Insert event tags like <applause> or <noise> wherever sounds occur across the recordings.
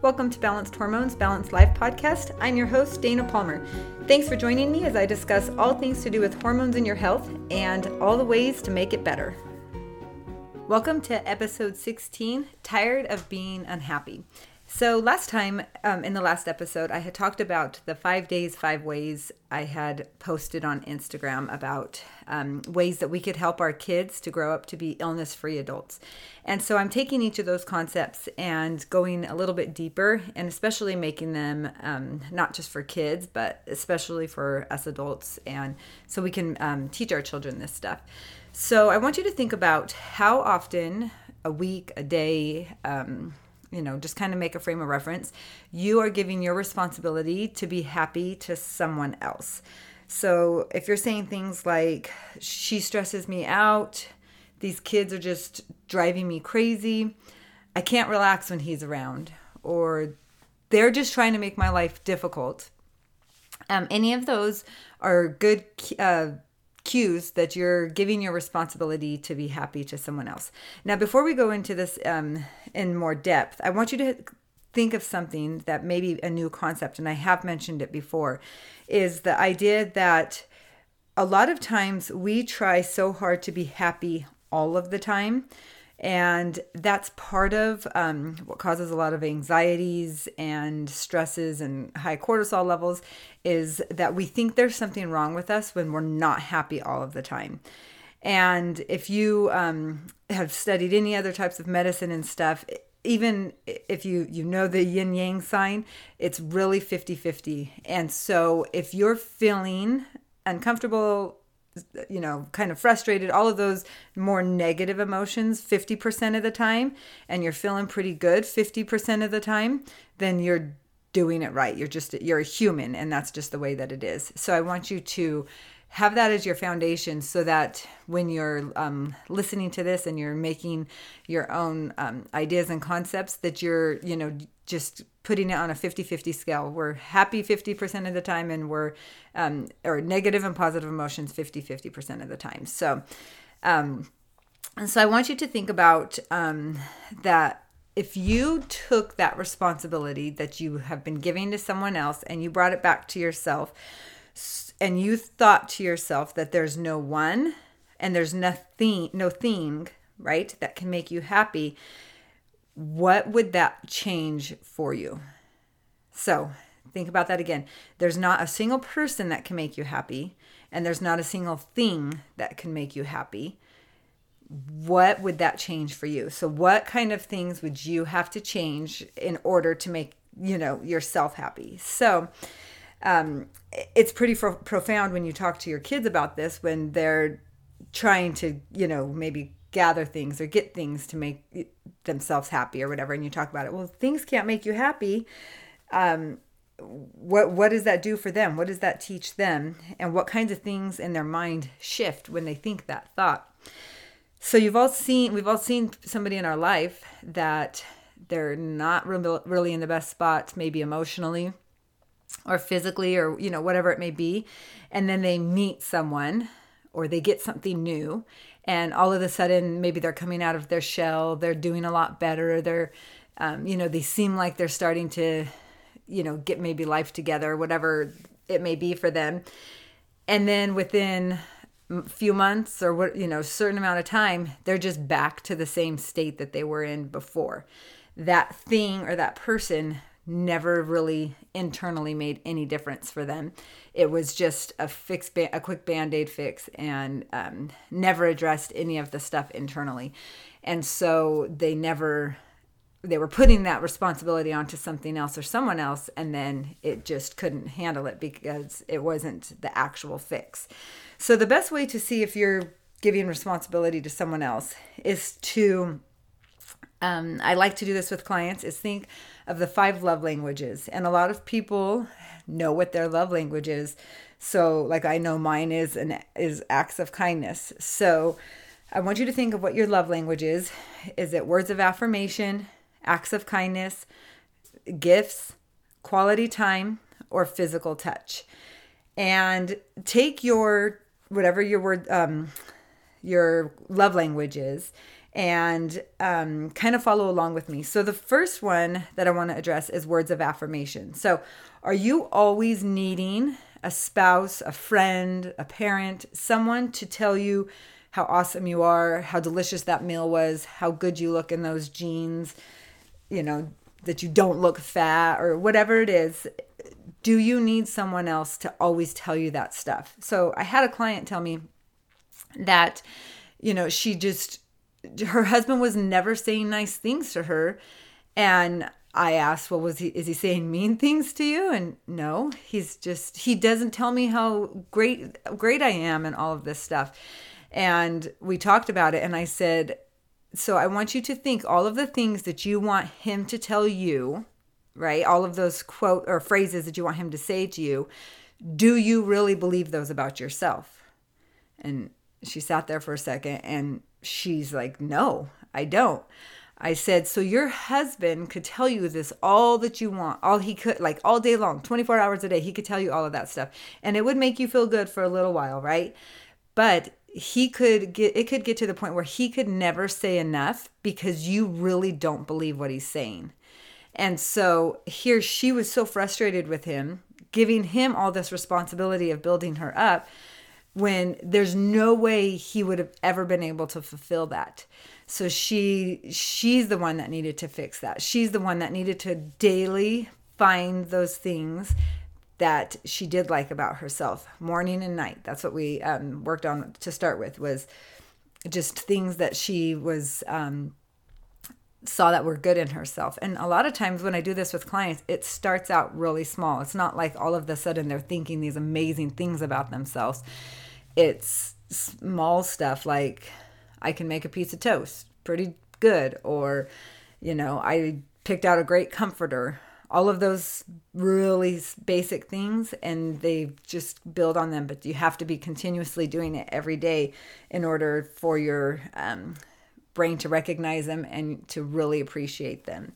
Welcome to Balanced Hormones, Balanced Life podcast. I'm your host, Dana Palmer. Thanks for joining me as I discuss all things to do with hormones in your health and all the ways to make it better. Welcome to episode 16 Tired of Being Unhappy. So, last time um, in the last episode, I had talked about the five days, five ways I had posted on Instagram about um, ways that we could help our kids to grow up to be illness free adults. And so, I'm taking each of those concepts and going a little bit deeper and especially making them um, not just for kids, but especially for us adults. And so we can um, teach our children this stuff. So, I want you to think about how often a week, a day, um, you know, just kind of make a frame of reference, you are giving your responsibility to be happy to someone else. So if you're saying things like, she stresses me out, these kids are just driving me crazy, I can't relax when he's around, or they're just trying to make my life difficult. Um, any of those are good uh, cues that you're giving your responsibility to be happy to someone else. Now, before we go into this um, in more depth, I want you to think of something that may be a new concept, and I have mentioned it before, is the idea that a lot of times we try so hard to be happy all of the time and that's part of um, what causes a lot of anxieties and stresses and high cortisol levels is that we think there's something wrong with us when we're not happy all of the time. And if you um, have studied any other types of medicine and stuff even if you you know the yin yang sign it's really 50-50 and so if you're feeling uncomfortable you know, kind of frustrated, all of those more negative emotions 50% of the time, and you're feeling pretty good 50% of the time, then you're doing it right. You're just, you're a human, and that's just the way that it is. So I want you to have that as your foundation so that when you're um, listening to this and you're making your own um, ideas and concepts that you're you know just putting it on a 50-50 scale. We're happy 50% of the time and we're um, or negative and positive emotions 50-50% of the time. So um, and so i want you to think about um, that if you took that responsibility that you have been giving to someone else and you brought it back to yourself and you thought to yourself that there's no one and there's nothing no thing right that can make you happy what would that change for you? So think about that again. There's not a single person that can make you happy and there's not a single thing that can make you happy. What would that change for you? So what kind of things would you have to change in order to make you know yourself happy? So um, it's pretty pro- profound when you talk to your kids about this when they're trying to, you know, maybe gather things or get things to make themselves happy or whatever. And you talk about it. Well, things can't make you happy. Um, what what does that do for them? What does that teach them? And what kinds of things in their mind shift when they think that thought? So you've all seen we've all seen somebody in our life that they're not really in the best spot, maybe emotionally or physically or you know whatever it may be and then they meet someone or they get something new and all of a sudden maybe they're coming out of their shell they're doing a lot better they're um, you know they seem like they're starting to you know get maybe life together whatever it may be for them. And then within a few months or what you know certain amount of time they're just back to the same state that they were in before. That thing or that person never really internally made any difference for them. It was just a fix, a quick band aid fix, and um, never addressed any of the stuff internally. And so they never, they were putting that responsibility onto something else or someone else, and then it just couldn't handle it because it wasn't the actual fix. So the best way to see if you're giving responsibility to someone else is to um, I like to do this with clients is think of the five love languages. And a lot of people know what their love language is. So like I know mine is an is acts of kindness. So I want you to think of what your love language is. Is it words of affirmation, acts of kindness, gifts, quality time, or physical touch? And take your whatever your word um your love language is and um, kind of follow along with me. So, the first one that I want to address is words of affirmation. So, are you always needing a spouse, a friend, a parent, someone to tell you how awesome you are, how delicious that meal was, how good you look in those jeans, you know, that you don't look fat or whatever it is? Do you need someone else to always tell you that stuff? So, I had a client tell me that, you know, she just, her husband was never saying nice things to her. And I asked, well, was he, is he saying mean things to you? And no, he's just, he doesn't tell me how great, great I am and all of this stuff. And we talked about it. And I said, so I want you to think all of the things that you want him to tell you, right? All of those quote or phrases that you want him to say to you. Do you really believe those about yourself? And she sat there for a second and she's like, No, I don't. I said, So your husband could tell you this all that you want, all he could, like all day long, 24 hours a day. He could tell you all of that stuff. And it would make you feel good for a little while, right? But he could get, it could get to the point where he could never say enough because you really don't believe what he's saying. And so here she was so frustrated with him, giving him all this responsibility of building her up when there's no way he would have ever been able to fulfill that so she she's the one that needed to fix that she's the one that needed to daily find those things that she did like about herself morning and night that's what we um, worked on to start with was just things that she was um, saw that were good in herself. And a lot of times when I do this with clients, it starts out really small. It's not like all of a sudden they're thinking these amazing things about themselves it's small stuff like I can make a piece of toast pretty good, or, you know, I picked out a great comforter. All of those really basic things, and they just build on them. But you have to be continuously doing it every day in order for your um, brain to recognize them and to really appreciate them.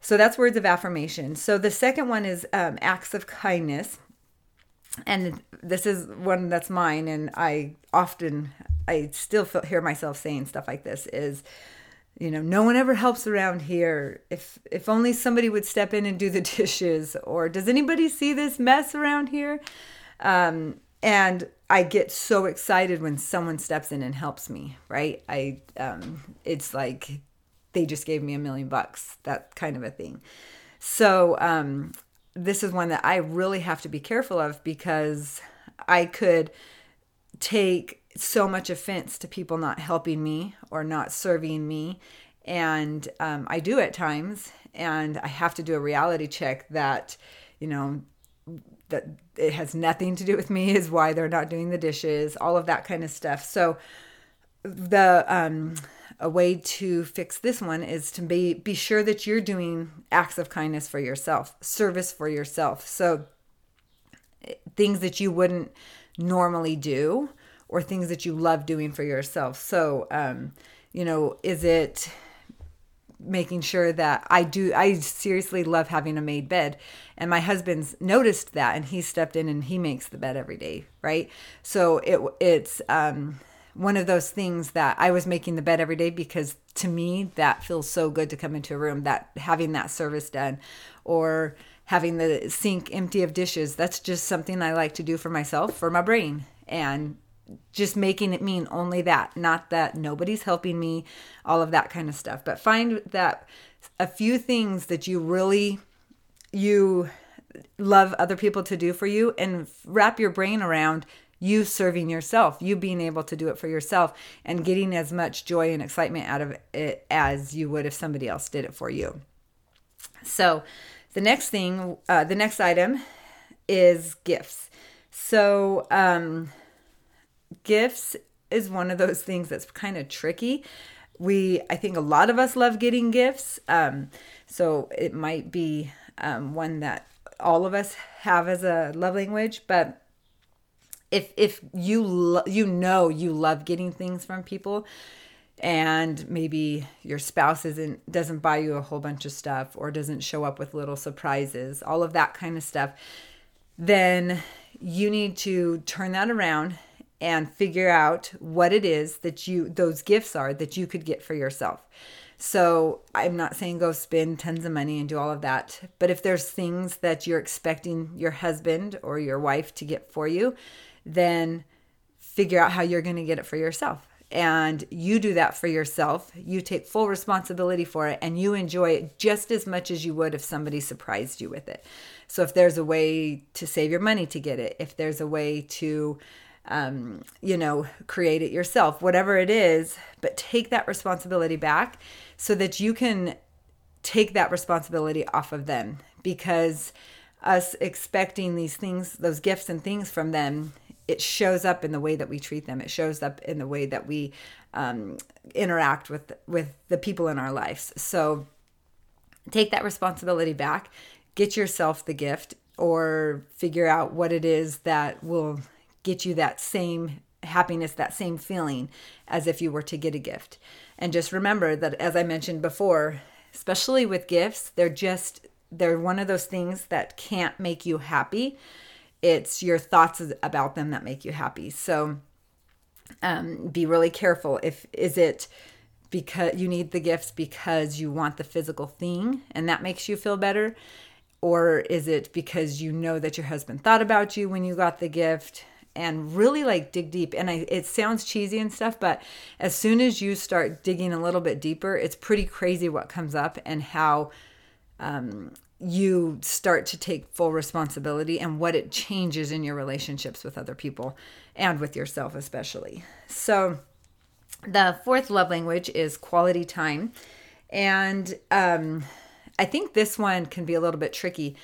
So that's words of affirmation. So the second one is um, acts of kindness and this is one that's mine and i often i still feel, hear myself saying stuff like this is you know no one ever helps around here. If if only somebody would step in and do the <laughs> dishes or does anybody see this mess around here? Um, and i get so excited when someone steps in and helps me right? I um, it's like they just gave me a million bucks that kind of a thing. So um, this is one that I really have to be careful of because I could take so much offense to people not helping me or not serving me. And um, I do at times. And I have to do a reality check that, you know, that it has nothing to do with me, is why they're not doing the dishes, all of that kind of stuff. So the um, a way to fix this one is to be be sure that you're doing acts of kindness for yourself, service for yourself. So things that you wouldn't normally do or things that you love doing for yourself. So um, you know, is it making sure that I do I seriously love having a made bed and my husband's noticed that and he stepped in and he makes the bed every day, right? So it it's um one of those things that I was making the bed every day because to me that feels so good to come into a room that having that service done or having the sink empty of dishes that's just something I like to do for myself for my brain. And just making it mean only that not that nobody's helping me all of that kind of stuff. But find that a few things that you really you love other people to do for you and wrap your brain around you serving yourself, you being able to do it for yourself and getting as much joy and excitement out of it as you would if somebody else did it for you. So, the next thing, uh, the next item is gifts. So, um, gifts is one of those things that's kind of tricky. We, I think a lot of us love getting gifts. Um, so, it might be um, one that all of us have as a love language, but if if you lo- you know you love getting things from people and maybe your spouse isn't doesn't buy you a whole bunch of stuff or doesn't show up with little surprises all of that kind of stuff then you need to turn that around and figure out what it is that you those gifts are that you could get for yourself. So, I'm not saying go spend tons of money and do all of that, but if there's things that you're expecting your husband or your wife to get for you, then figure out how you're going to get it for yourself. And you do that for yourself. You take full responsibility for it and you enjoy it just as much as you would if somebody surprised you with it. So, if there's a way to save your money to get it, if there's a way to um, you know, create it yourself, whatever it is, but take that responsibility back so that you can take that responsibility off of them because us expecting these things, those gifts and things from them, it shows up in the way that we treat them. It shows up in the way that we um, interact with with the people in our lives. So take that responsibility back. Get yourself the gift, or figure out what it is that will get you that same happiness, that same feeling as if you were to get a gift. And just remember that, as I mentioned before, especially with gifts, they're just, they're one of those things that can't make you happy. It's your thoughts about them that make you happy. So um, be really careful. If, is it, because you need the gifts because you want the physical thing and that makes you feel better or is it because you know that your husband thought about you when you got the gift and really like dig deep. And I, it sounds cheesy and stuff, but as soon as you start digging a little bit deeper, it's pretty crazy what comes up and how um, you start to take full responsibility and what it changes in your relationships with other people and with yourself, especially. So, the fourth love language is quality time. And um, I think this one can be a little bit tricky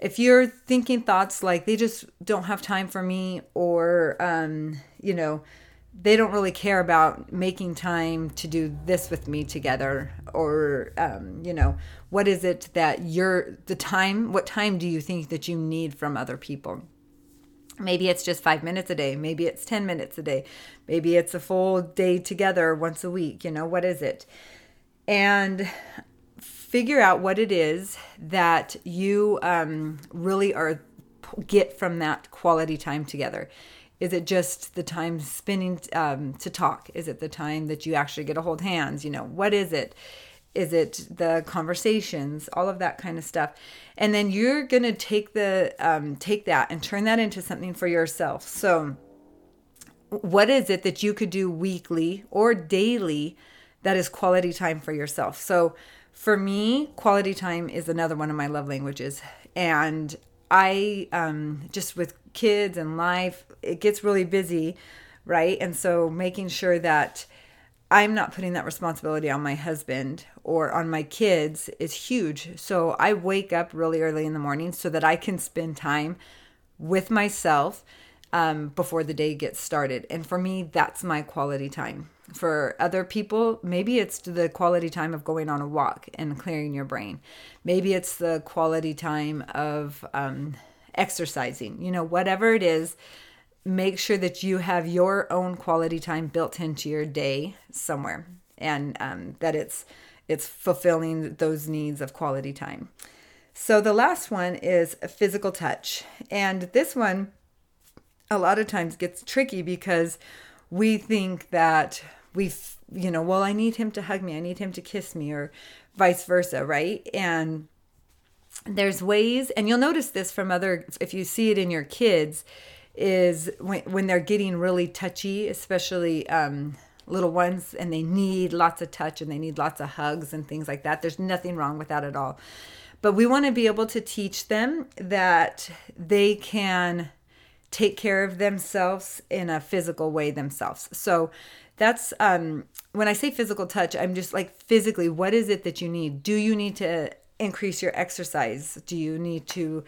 if you're thinking thoughts like they just don't have time for me or um, you know they don't really care about making time to do this with me together or um, you know what is it that you're the time what time do you think that you need from other people maybe it's just five minutes a day maybe it's 10 minutes a day maybe it's a full day together once a week you know what is it and figure out what it is that you um, really are get from that quality time together. Is it just the time spending um, to talk? Is it the time that you actually get to hold hands? You know, what is it? Is it the conversations? All of that kind of stuff, and then you're gonna take the um, take that and turn that into something for yourself. So, what is it that you could do weekly or daily that is quality time for yourself? So, for me, quality time is another one of my love languages. And I um, just with kids and life, it gets really busy, right? And so making sure that I'm not putting that responsibility on my husband or on my kids is huge. So I wake up really early in the morning so that I can spend time with myself um, before the day gets started. And for me, that's my quality time. For other people, maybe it's the quality time of going on a walk and clearing your brain. Maybe it's the quality time of um, exercising. You know, whatever it is, make sure that you have your own quality time built into your day somewhere, and um, that it's it's fulfilling those needs of quality time. So the last one is physical touch, and this one a lot of times gets tricky because we think that we you know well i need him to hug me i need him to kiss me or vice versa right? And there's ways and you'll notice this from other if you see it in your kids is when, when they're getting really touchy especially um, little ones and they need lots of touch and they need lots of hugs and things like that there's nothing wrong with that at all. But we want to be able to teach them that they can take care of themselves in a physical way themselves. So that's um when I say physical touch, I'm just like physically, what is it that you need? Do you need to increase your exercise? Do you need to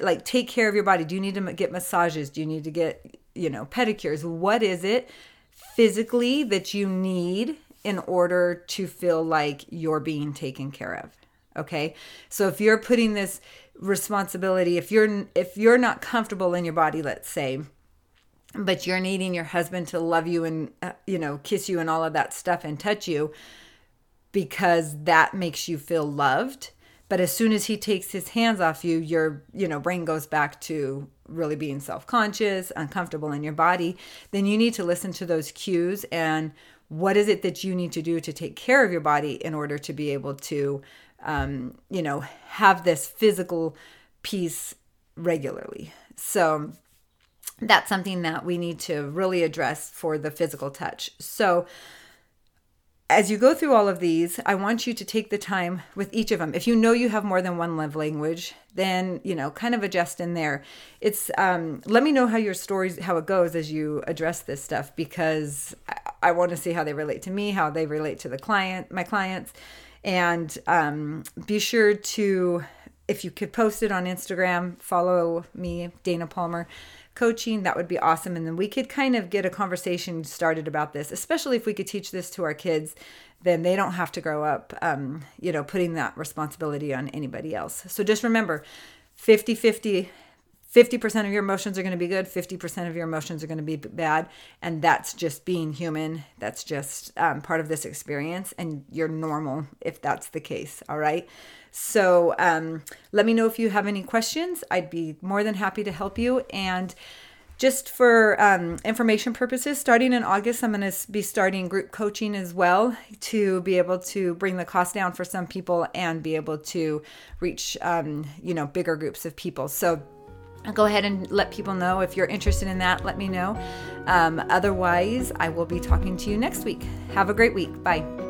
like take care of your body? Do you need to get massages? Do you need to get, you know, pedicures? What is it physically that you need in order to feel like you're being taken care of? Okay? So if you're putting this responsibility, if you're if you're not comfortable in your body, let's say, but you're needing your husband to love you and uh, you know kiss you and all of that stuff and touch you because that makes you feel loved. But as soon as he takes his hands off you your you know brain goes back to really being self-conscious uncomfortable in your body. Then you need to listen to those cues and what is it that you need to do to take care of your body in order to be able to um, you know have this physical peace regularly. So that's something that we need to really address for the physical touch so as you go through all of these, I want you to take the time with each of them. If you know you have more than one love language, then you know, kind of adjust in there. It's um, let me know how your stories, how it goes as you address this stuff, because I, I want to see how they relate to me, how they relate to the client, my clients, and um, be sure to, if you could post it on Instagram, follow me, Dana Palmer coaching, that would be awesome. And then we could kind of get a conversation started about this, especially if we could teach this to our kids, then they don't have to grow up, um, you know, putting that responsibility on anybody else. So just remember 50 50. 50% of your emotions are going to be good, 50% of your emotions are going to be bad. And that's just being human. That's just um, part of this experience. And you're normal if that's the case. All right. So um, let me know if you have any questions. I'd be more than happy to help you. And just for um, information purposes, starting in August, I'm going to be starting group coaching as well to be able to bring the cost down for some people and be able to reach, um, you know, bigger groups of people. So go ahead and let people know if you're interested in that. Let me know. Um, otherwise, I will be talking to you next week. Have a great week. Bye.